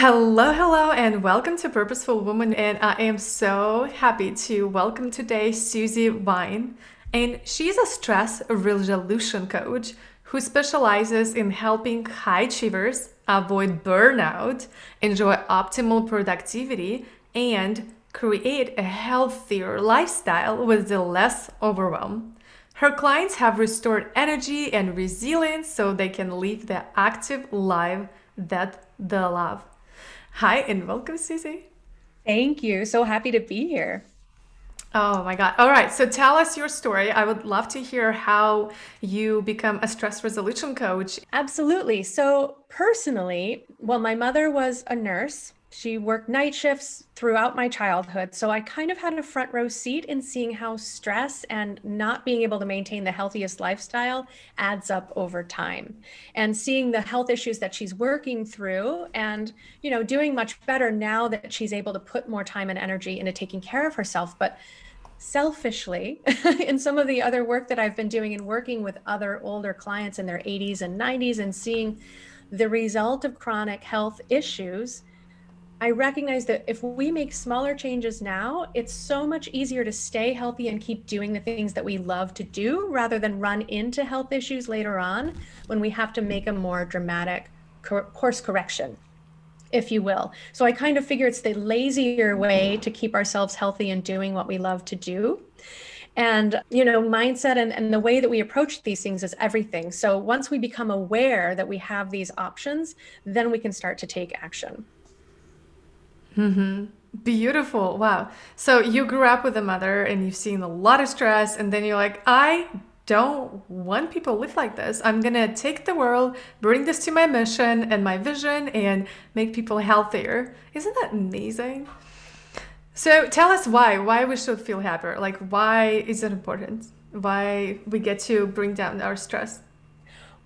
Hello, hello, and welcome to Purposeful Woman. And I am so happy to welcome today Susie Vine. And she's a stress resolution coach who specializes in helping high achievers avoid burnout, enjoy optimal productivity, and create a healthier lifestyle with less overwhelm. Her clients have restored energy and resilience so they can live the active life that they love. Hi, and welcome, Susie. Thank you. So happy to be here. Oh my God. All right. So tell us your story. I would love to hear how you become a stress resolution coach. Absolutely. So, personally, well, my mother was a nurse she worked night shifts throughout my childhood. So I kind of had a front row seat in seeing how stress and not being able to maintain the healthiest lifestyle adds up over time. And seeing the health issues that she's working through and, you know, doing much better now that she's able to put more time and energy into taking care of herself. But selfishly in some of the other work that I've been doing and working with other older clients in their 80s and 90s and seeing the result of chronic health issues I recognize that if we make smaller changes now, it's so much easier to stay healthy and keep doing the things that we love to do rather than run into health issues later on when we have to make a more dramatic course correction, if you will. So I kind of figure it's the lazier way to keep ourselves healthy and doing what we love to do. And, you know, mindset and, and the way that we approach these things is everything. So once we become aware that we have these options, then we can start to take action. Mm-hmm. Beautiful. Wow. So you grew up with a mother and you've seen a lot of stress, and then you're like, I don't want people live like this. I'm going to take the world, bring this to my mission and my vision, and make people healthier. Isn't that amazing? So tell us why, why we should feel happier. Like, why is it important? Why we get to bring down our stress?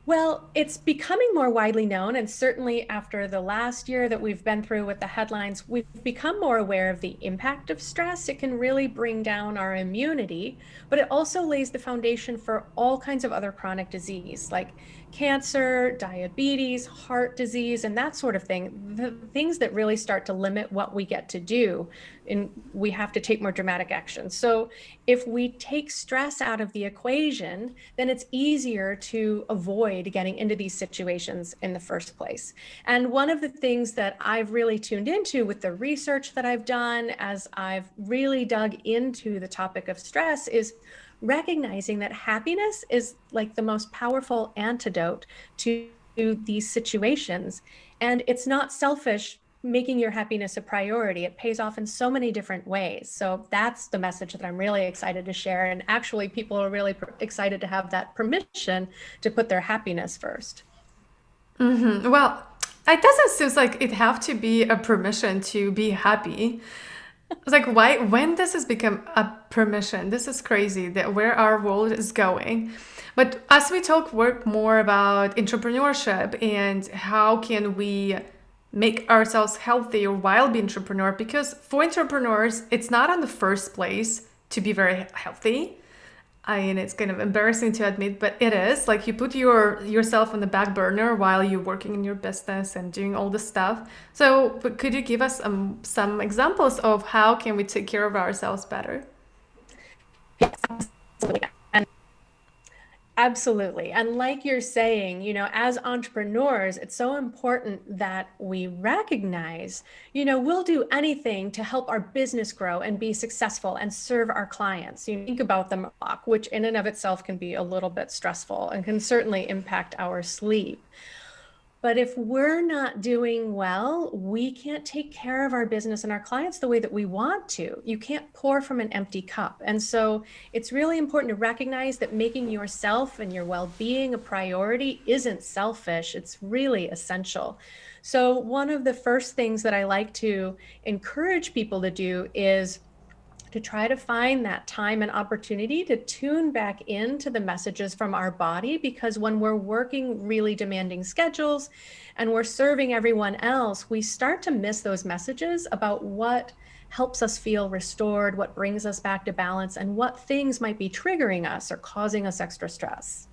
Well, it's becoming more widely known, and certainly after the last year that we've been through with the headlines, we've become more aware of the impact of stress. It can really bring down our immunity, but it also lays the foundation for all kinds of other chronic disease like cancer, diabetes, heart disease, and that sort of thing. The things that really start to limit what we get to do, and we have to take more dramatic action. So, if we take stress out of the equation, then it's easier to avoid getting into these situations in the first place. And one of the things that I've really tuned into with the research that I've done as I've really dug into the topic of stress is recognizing that happiness is like the most powerful antidote to these situations. And it's not selfish making your happiness a priority. It pays off in so many different ways. So that's the message that I'm really excited to share. And actually, people are really excited to have that permission to put their happiness 1st mm-hmm. Well, it doesn't seem like it have to be a permission to be happy. Was like, why? When does this become a permission? This is crazy. That where our world is going. But as we talk, more about entrepreneurship and how can we make ourselves healthier while being entrepreneur, because for entrepreneurs, it's not on the first place to be very healthy. I mean, it's kind of embarrassing to admit, but it is like you put your yourself on the back burner while you're working in your business and doing all the stuff. So, could you give us um, some examples of how can we take care of ourselves better? Yes, absolutely. Absolutely. And like you're saying, you know, as entrepreneurs, it's so important that we recognize, you know, we'll do anything to help our business grow and be successful and serve our clients. You think about them, which in and of itself can be a little bit stressful and can certainly impact our sleep. But if we're not doing well, we can't take care of our business and our clients the way that we want to. You can't pour from an empty cup. And so it's really important to recognize that making yourself and your well being a priority isn't selfish, it's really essential. So, one of the first things that I like to encourage people to do is to try to find that time and opportunity to tune back into the messages from our body because when we're working really demanding schedules and we're serving everyone else, we start to miss those messages about what helps us feel restored, what brings us back to balance, and what things might be triggering us or causing us extra stress.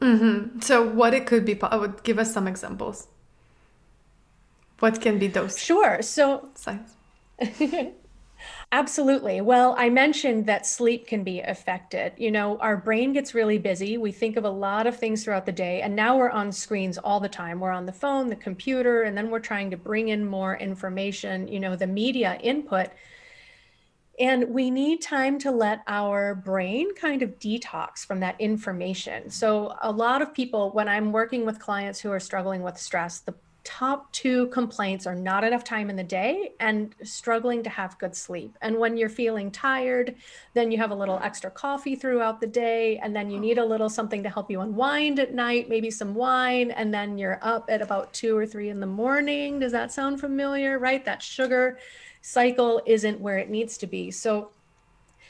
Mm-hmm. So, what it could be, I would give us some examples. What can be those? Sure. So, signs? Absolutely. Well, I mentioned that sleep can be affected. You know, our brain gets really busy. We think of a lot of things throughout the day, and now we're on screens all the time. We're on the phone, the computer, and then we're trying to bring in more information, you know, the media input. And we need time to let our brain kind of detox from that information. So, a lot of people, when I'm working with clients who are struggling with stress, the top two complaints are not enough time in the day and struggling to have good sleep. And when you're feeling tired, then you have a little extra coffee throughout the day, and then you need a little something to help you unwind at night, maybe some wine, and then you're up at about two or three in the morning. Does that sound familiar? Right? That sugar cycle isn't where it needs to be. So,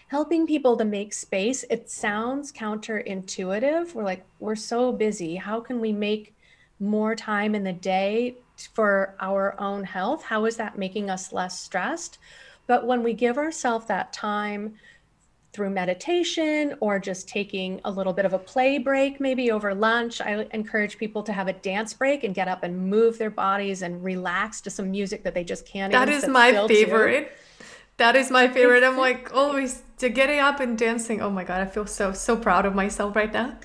helping people to make space, it sounds counterintuitive. We're like, we're so busy. How can we make more time in the day for our own health? How is that making us less stressed? But when we give ourselves that time through meditation or just taking a little bit of a play break, maybe over lunch, I encourage people to have a dance break and get up and move their bodies and relax to some music that they just can't. That is my favorite. To. That is my favorite. I'm like always to getting up and dancing. Oh my god, I feel so so proud of myself right now.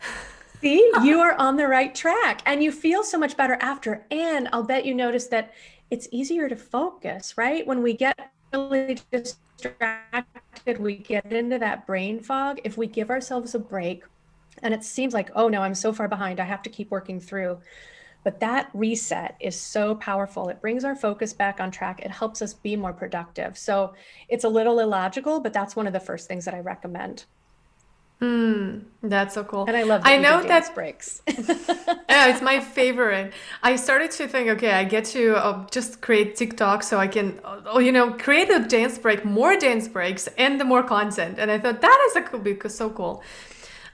See, you are on the right track and you feel so much better after. And I'll bet you notice that it's easier to focus, right? When we get really distracted, we get into that brain fog. If we give ourselves a break and it seems like, oh no, I'm so far behind, I have to keep working through. But that reset is so powerful. It brings our focus back on track. It helps us be more productive. So it's a little illogical, but that's one of the first things that I recommend. Mm, that's so cool. And I love that I know that breaks. yeah, it's my favorite. I started to think, okay, I get to uh, just create TikTok so I can, uh, you know, create a dance break, more dance breaks, and the more content. And I thought that is a cool because so cool.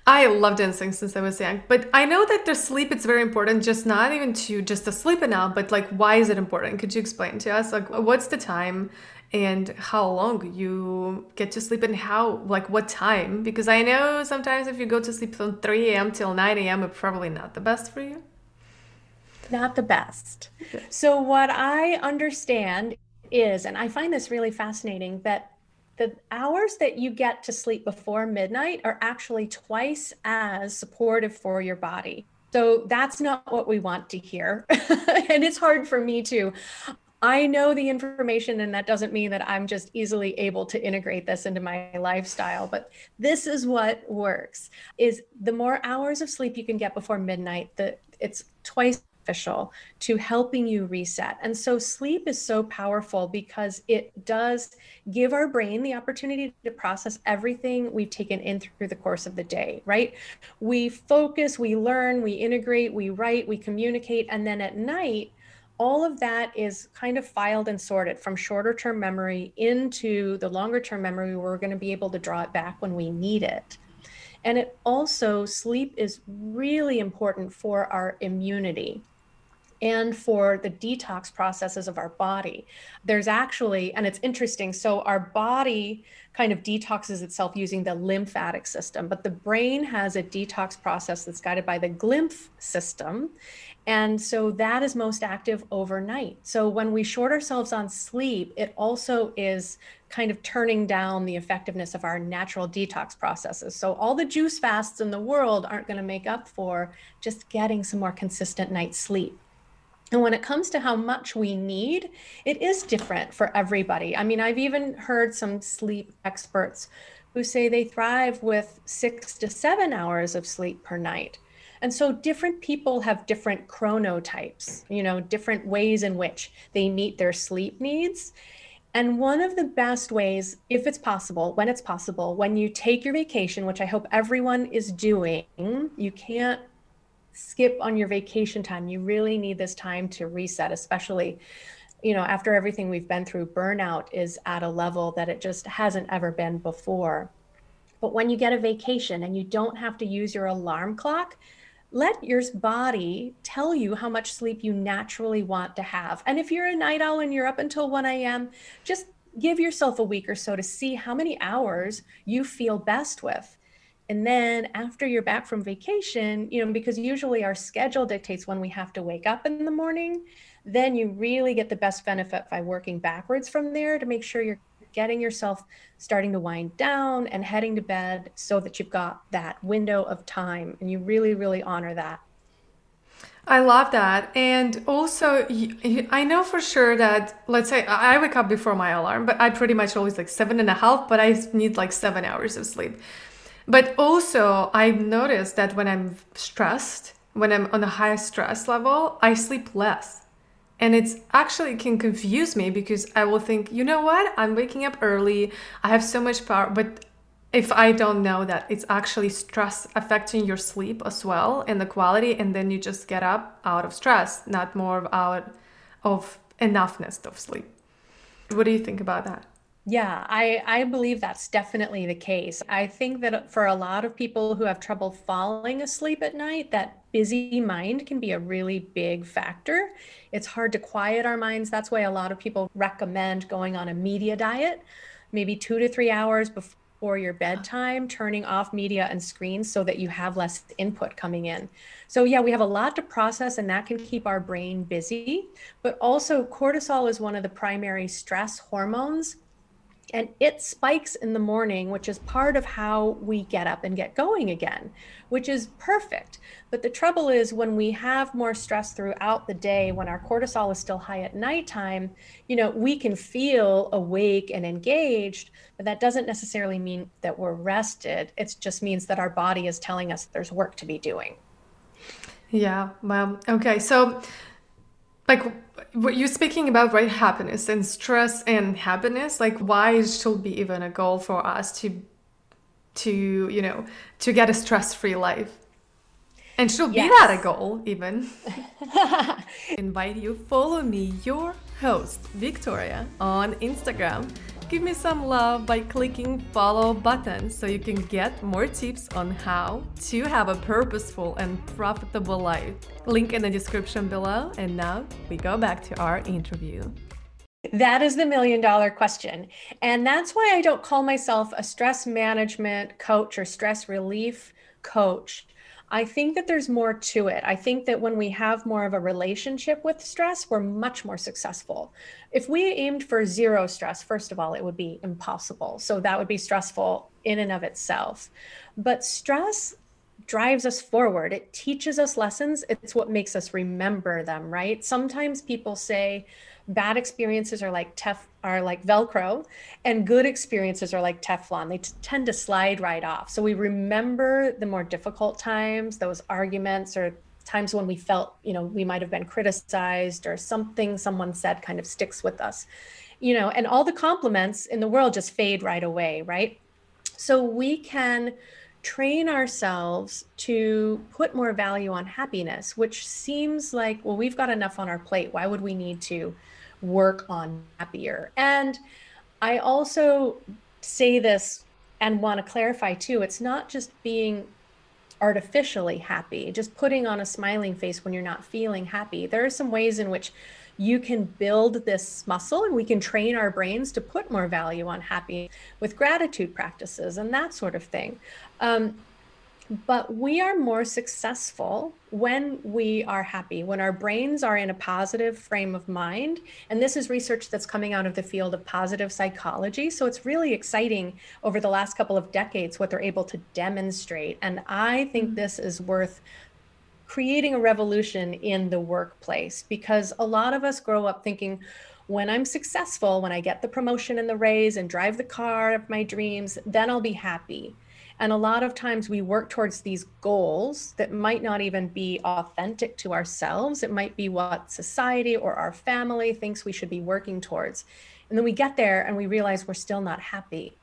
I love dancing since I was young, but I know that the sleep it's very important. Just not even to just to sleep enough, but like why is it important? Could you explain to us like what's the time and how long you get to sleep and how like what time because i know sometimes if you go to sleep from 3 a.m till 9 a.m it's probably not the best for you not the best so what i understand is and i find this really fascinating that the hours that you get to sleep before midnight are actually twice as supportive for your body so that's not what we want to hear. and it's hard for me too. I know the information, and that doesn't mean that I'm just easily able to integrate this into my lifestyle. But this is what works: is the more hours of sleep you can get before midnight, the it's twice beneficial to helping you reset. And so sleep is so powerful because it does give our brain the opportunity to process everything we've taken in through the course of the day, right? We focus, we learn, we integrate, we write, we communicate, and then at night all of that is kind of filed and sorted from shorter term memory into the longer term memory. We're going to be able to draw it back when we need it. And it also sleep is really important for our immunity and for the detox processes of our body. There's actually, and it's interesting, so our body kind of detoxes itself using the lymphatic system, but the brain has a detox process that's guided by the glymph system. And so that is most active overnight. So when we short ourselves on sleep, it also is kind of turning down the effectiveness of our natural detox processes. So all the juice fasts in the world aren't going to make up for just getting some more consistent night's sleep. And when it comes to how much we need, it is different for everybody. I mean, I've even heard some sleep experts who say they thrive with six to seven hours of sleep per night. And so different people have different chronotypes, you know, different ways in which they meet their sleep needs. And one of the best ways, if it's possible, when it's possible, when you take your vacation, which I hope everyone is doing, you can't skip on your vacation time. You really need this time to reset, especially you know, after everything we've been through, burnout is at a level that it just hasn't ever been before. But when you get a vacation and you don't have to use your alarm clock, let your body tell you how much sleep you naturally want to have. And if you're a night owl and you're up until 1 a.m., just give yourself a week or so to see how many hours you feel best with. And then after you're back from vacation, you know, because usually our schedule dictates when we have to wake up in the morning, then you really get the best benefit by working backwards from there to make sure you're getting yourself starting to wind down and heading to bed so that you've got that window of time and you really, really honor that. I love that. And also, I know for sure that, let's say I wake up before my alarm, but I pretty much always like seven and a half, but I need like seven hours of sleep. But also, I've noticed that when I'm stressed, when I'm on a high stress level, I sleep less. And it's actually can confuse me because I will think, you know what? I'm waking up early. I have so much power. But if I don't know that it's actually stress affecting your sleep as well and the quality, and then you just get up out of stress, not more out of enoughness of sleep. What do you think about that? Yeah, I, I believe that's definitely the case. I think that for a lot of people who have trouble falling asleep at night, that busy mind can be a really big factor. It's hard to quiet our minds. That's why a lot of people recommend going on a media diet, maybe two to three hours before your bedtime, turning off media and screens so that you have less input coming in. So, yeah, we have a lot to process, and that can keep our brain busy. But also, cortisol is one of the primary stress hormones and it spikes in the morning, which is part of how we get up and get going again, which is perfect. But the trouble is when we have more stress throughout the day, when our cortisol is still high at nighttime, you know, we can feel awake and engaged, but that doesn't necessarily mean that we're rested. It just means that our body is telling us there's work to be doing. Yeah, well, okay. So like what you're speaking about right happiness and stress and happiness like why it should be even a goal for us to to you know to get a stress-free life. And should yes. be that a goal even. Invite you follow me your host victoria on instagram give me some love by clicking follow button so you can get more tips on how to have a purposeful and profitable life. Link in the description below. And now we go back to our interview. That is the million dollar question. And that's why I don't call myself a stress management coach or stress relief coach I think that there's more to it. I think that when we have more of a relationship with stress, we're much more successful. If we aimed for zero stress, first of all, it would be impossible. So that would be stressful in and of itself. But stress drives us forward. It teaches us lessons. It's what makes us remember them, right? Sometimes people say, bad experiences are like tef are like velcro and good experiences are like teflon. They t- tend to slide right off. So we remember the more difficult times those arguments or times when we felt you know we might have been criticized or something someone said kind of sticks with us. You know and all the compliments in the world just fade right away right? So we can train ourselves to put more value on happiness which seems like well we've got enough on our plate. Why would we need to work on happier. And I also say this and want to clarify too it's not just being artificially happy, just putting on a smiling face when you're not feeling happy. There are some ways in which you can build this muscle and we can train our brains to put more value on happy with gratitude practices and that sort of thing. Um, but we are more successful when we are happy, when our brains are in a positive frame of mind. And this is research that's coming out of the field of positive psychology. So it's really exciting over the last couple of decades what they're able to demonstrate. And I think mm-hmm. this is worth creating a revolution in the workplace because a lot of us grow up thinking, when I'm successful, when I get the promotion and the raise and drive the car of my dreams, then I'll be happy. And a lot of times we work towards these goals that might not even be authentic to ourselves. It might be what society or our family thinks we should be working towards. And then we get there and we realize we're still not happy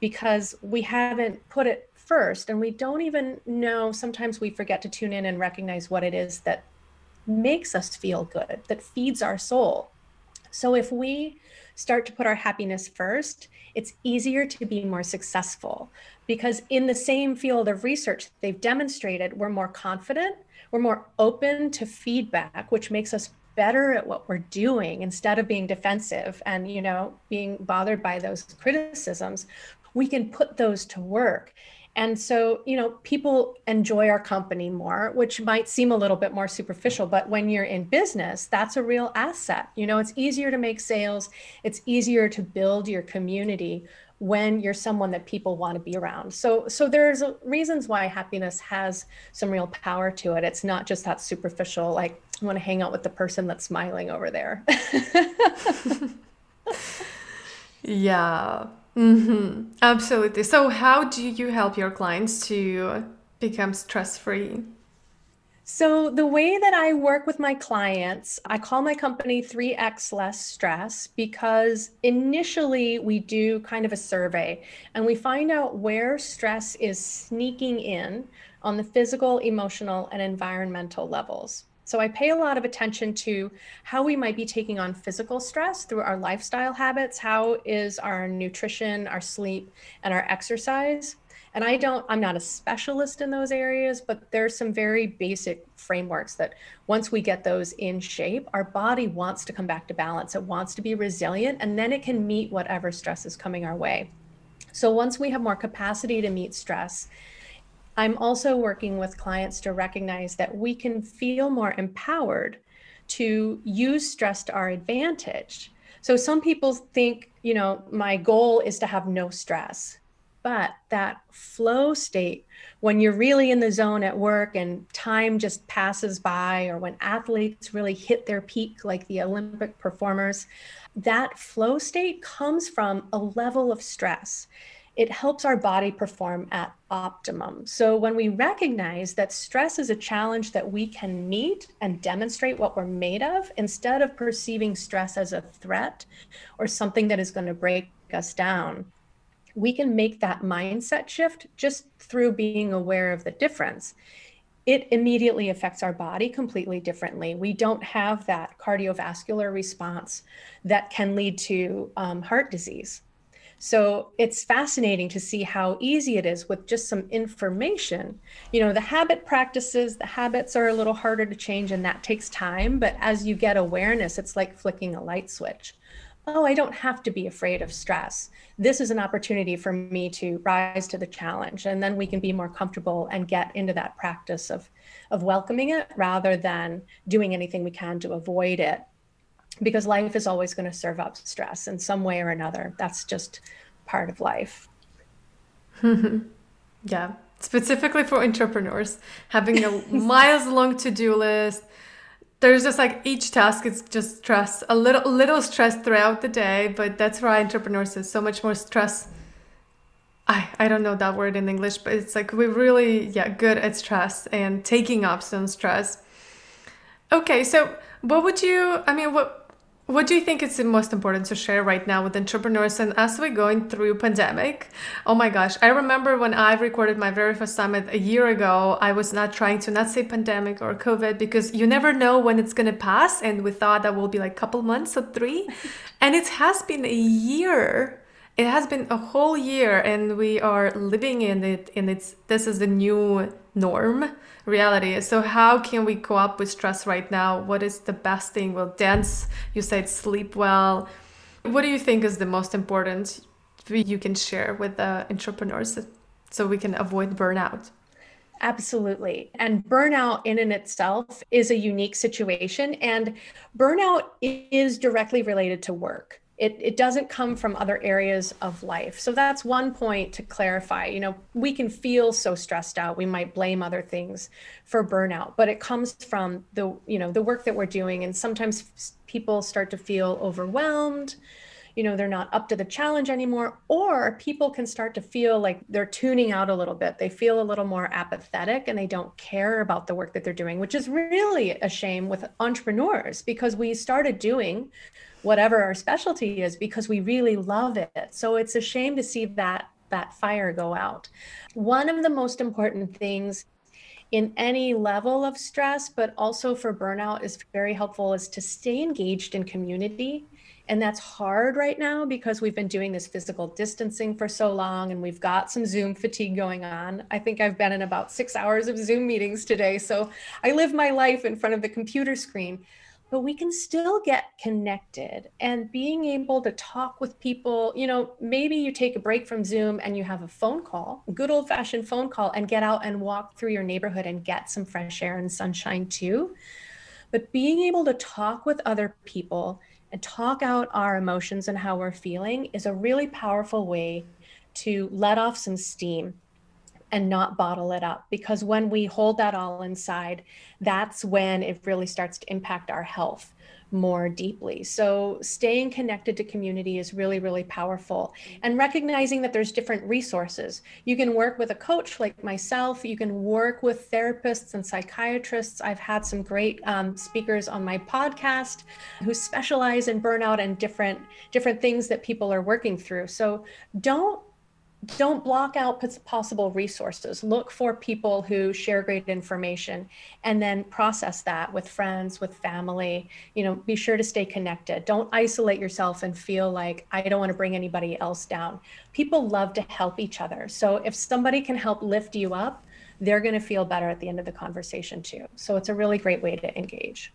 because we haven't put it first. And we don't even know, sometimes we forget to tune in and recognize what it is that makes us feel good, that feeds our soul. So if we start to put our happiness first, it's easier to be more successful because in the same field of research, they've demonstrated we're more confident, we're more open to feedback, which makes us better at what we're doing instead of being defensive and you know being bothered by those criticisms. We can put those to work and so, you know, people enjoy our company more, which might seem a little bit more superficial, but when you're in business, that's a real asset. You know, it's easier to make sales, it's easier to build your community when you're someone that people want to be around. So so there's reasons why happiness has some real power to it. It's not just that superficial like I want to hang out with the person that's smiling over there. yeah. Mm-hmm. Absolutely. So, how do you help your clients to become stress free? So, the way that I work with my clients, I call my company 3x less stress because initially we do kind of a survey and we find out where stress is sneaking in on the physical, emotional, and environmental levels. So I pay a lot of attention to how we might be taking on physical stress through our lifestyle habits. How is our nutrition, our sleep, and our exercise? And I don't, I'm not a specialist in those areas, but there's some very basic frameworks that once we get those in shape, our body wants to come back to balance. It wants to be resilient, and then it can meet whatever stress is coming our way. So once we have more capacity to meet stress, I'm also working with clients to recognize that we can feel more empowered to use stress to our advantage. So some people think, you know, my goal is to have no stress. But that flow state, when you're really in the zone at work and time just passes by, or when athletes really hit their peak, like the Olympic performers, that flow state comes from a level of stress it helps our body perform at optimum. So when we recognize that stress is a challenge that we can meet and demonstrate what we're made of, instead of perceiving stress as a threat or something that is going to break us down, we can make that mindset shift just through being aware of the difference. It immediately affects our body completely differently. We don't have that cardiovascular response that can lead to um, heart disease so it's fascinating to see how easy it is with just some information. You know, the habit practices, the habits are a little harder to change and that takes time. But as you get awareness, it's like flicking a light switch. Oh, I don't have to be afraid of stress. This is an opportunity for me to rise to the challenge. And then we can be more comfortable and get into that practice of, of welcoming it rather than doing anything we can to avoid it because life is always going to serve up stress in some way or another. That's just part of life. yeah, specifically for entrepreneurs, having a miles long to do list. There's just like each task is just stress, a little little stress throughout the day, but that's why entrepreneurs is so much more stress. I, I don't know that word in English, but it's like we're really yeah good at stress and taking up some stress. Okay, so what would you I mean what what do you think is the most important to share right now with entrepreneurs and as we're going through pandemic? Oh my gosh, I remember when I recorded my very first summit a year ago, I was not trying to not say pandemic or COVID because you never know when it's gonna pass. And we thought that will be like couple months or three. and it has been a year. It has been a whole year and we are living in it and it's this is the new norm reality. So how can we go up with stress right now? What is the best thing? Well, dance, you said sleep well. What do you think is the most important you can share with the entrepreneurs so we can avoid burnout? Absolutely. And burnout in and itself is a unique situation and burnout is directly related to work it, it doesn't come from other areas of life. So that's one point to clarify. You know we can feel so stressed out we might blame other things for burnout but it comes from the you know the work that we're doing and sometimes people start to feel overwhelmed you know they're not up to the challenge anymore or people can start to feel like they're tuning out a little bit. They feel a little more apathetic and they don't care about the work that they're doing which is really a shame with entrepreneurs because we started doing whatever our specialty is because we really love it. So it's a shame to see that that fire go out. One of the most important things in any level of stress, but also for burnout is very helpful is to stay engaged in community. And that's hard right now because we've been doing this physical distancing for so long and we've got some Zoom fatigue going on. I think I've been in about six hours of Zoom meetings today. So I live my life in front of the computer screen but we can still get connected and being able to talk with people you know maybe you take a break from zoom and you have a phone call good old fashioned phone call and get out and walk through your neighborhood and get some fresh air and sunshine too. But being able to talk with other people and talk out our emotions and how we're feeling is a really powerful way to let off some steam and not bottle it up because when we hold that all inside that's when it really starts to impact our health more deeply. So, staying connected to community is really, really powerful. And recognizing that there's different resources. You can work with a coach like myself, you can work with therapists and psychiatrists. I've had some great um, speakers on my podcast who specialize in burnout and different different things that people are working through. So, don't don't block out possible resources. Look for people who share great information and then process that with friends, with family. You know, be sure to stay connected. Don't isolate yourself and feel like I don't want to bring anybody else down. People love to help each other. So if somebody can help lift you up, they're going to feel better at the end of the conversation too. So it's a really great way to engage.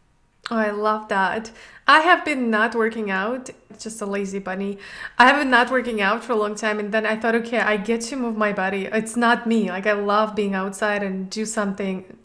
Oh, I love that. I have been not working out, just a lazy bunny. I have been not working out for a long time, and then I thought, okay, I get to move my body. It's not me. Like, I love being outside and do something.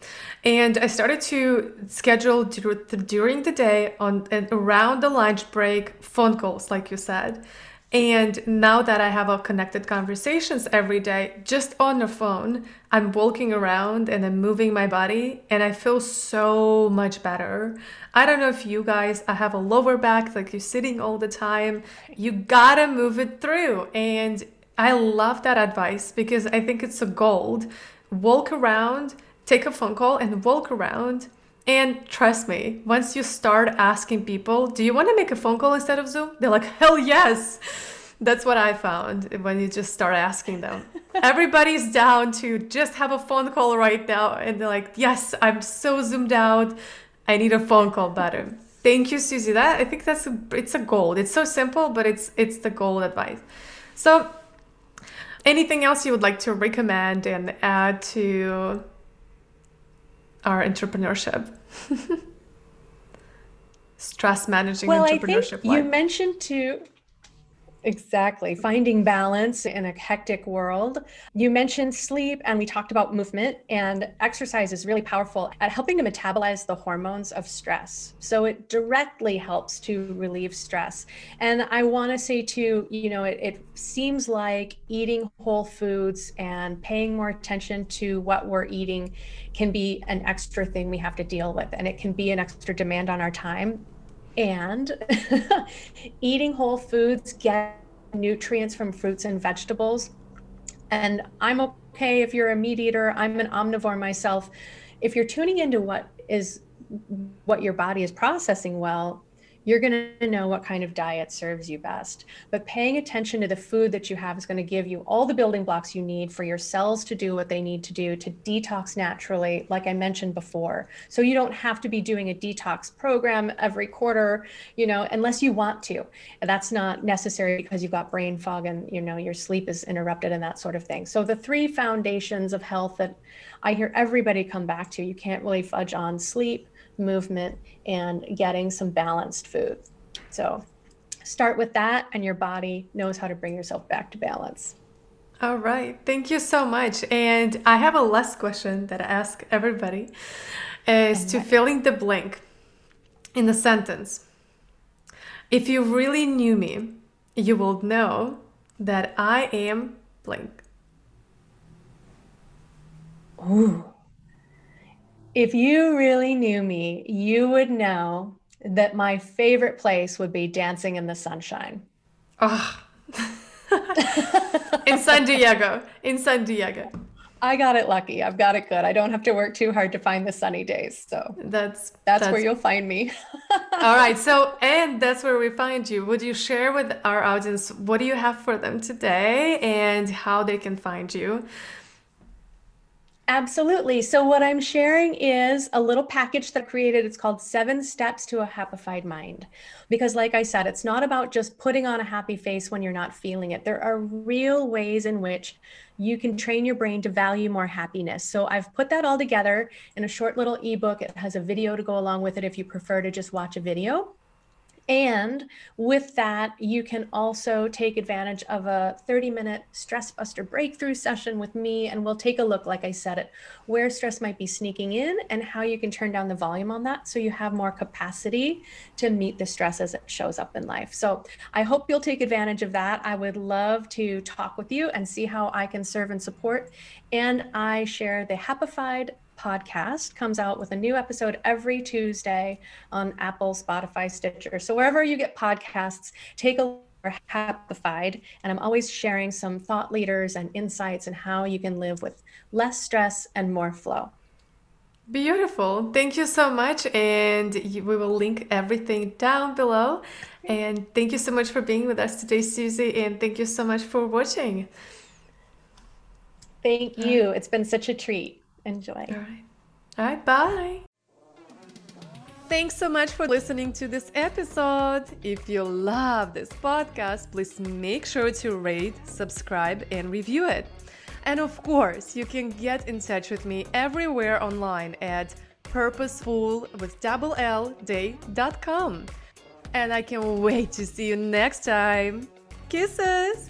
And I started to schedule during the day on and around the lunch break phone calls, like you said. And now that I have a connected conversations every day, just on the phone, I'm walking around and I'm moving my body and I feel so much better. I don't know if you guys I have a lower back, like you're sitting all the time. You gotta move it through. And I love that advice because I think it's a gold. Walk around, take a phone call and walk around and trust me, once you start asking people, do you want to make a phone call instead of Zoom? They're like, hell yes. That's what I found when you just start asking them. Everybody's down to just have a phone call right now. And they're like, yes, I'm so zoomed out. I need a phone call better. Thank you, Susie. That I think that's a, it's a gold. It's so simple, but it's it's the gold advice. So anything else you would like to recommend and add to our entrepreneurship? Stress managing well, entrepreneurship. I think you mentioned too Exactly. Finding balance in a hectic world. You mentioned sleep and we talked about movement, and exercise is really powerful at helping to metabolize the hormones of stress. So it directly helps to relieve stress. And I want to say, too, you know, it, it seems like eating whole foods and paying more attention to what we're eating can be an extra thing we have to deal with, and it can be an extra demand on our time and eating whole foods, get nutrients from fruits and vegetables. And I'm okay if you're a meat eater, I'm an omnivore myself. If you're tuning into what is what your body is processing well, you're going to know what kind of diet serves you best. But paying attention to the food that you have is going to give you all the building blocks you need for your cells to do what they need to do to detox naturally, like I mentioned before. So you don't have to be doing a detox program every quarter, you know, unless you want to. That's not necessary because you've got brain fog and, you know, your sleep is interrupted and that sort of thing. So the three foundations of health that I hear everybody come back to, you can't really fudge on sleep movement, and getting some balanced food. So start with that, and your body knows how to bring yourself back to balance. All right. Thank you so much. And I have a last question that I ask everybody is to fill in the blank in the sentence. If you really knew me, you will know that I am blank. Ooh. If you really knew me, you would know that my favorite place would be dancing in the sunshine. Oh. in San Diego. In San Diego. I got it lucky. I've got it good. I don't have to work too hard to find the sunny days. So that's that's, that's where you'll find me. all right. So and that's where we find you. Would you share with our audience what do you have for them today and how they can find you? Absolutely. So, what I'm sharing is a little package that I created. It's called Seven Steps to a Happified Mind. Because, like I said, it's not about just putting on a happy face when you're not feeling it. There are real ways in which you can train your brain to value more happiness. So, I've put that all together in a short little ebook. It has a video to go along with it if you prefer to just watch a video. And with that, you can also take advantage of a 30 minute stress buster breakthrough session with me. And we'll take a look, like I said, at where stress might be sneaking in and how you can turn down the volume on that so you have more capacity to meet the stress as it shows up in life. So I hope you'll take advantage of that. I would love to talk with you and see how I can serve and support. And I share the Happified podcast comes out with a new episode every Tuesday on Apple, Spotify, Stitcher. So wherever you get podcasts, take a look for Happified. And I'm always sharing some thought leaders and insights and how you can live with less stress and more flow. Beautiful. Thank you so much. And we will link everything down below. And thank you so much for being with us today, Susie. And thank you so much for watching. Thank you. It's been such a treat. Enjoy. All right. All right. Bye. Thanks so much for listening to this episode. If you love this podcast, please make sure to rate, subscribe, and review it. And of course, you can get in touch with me everywhere online at purposeful with double L day.com. And I can't wait to see you next time. Kisses!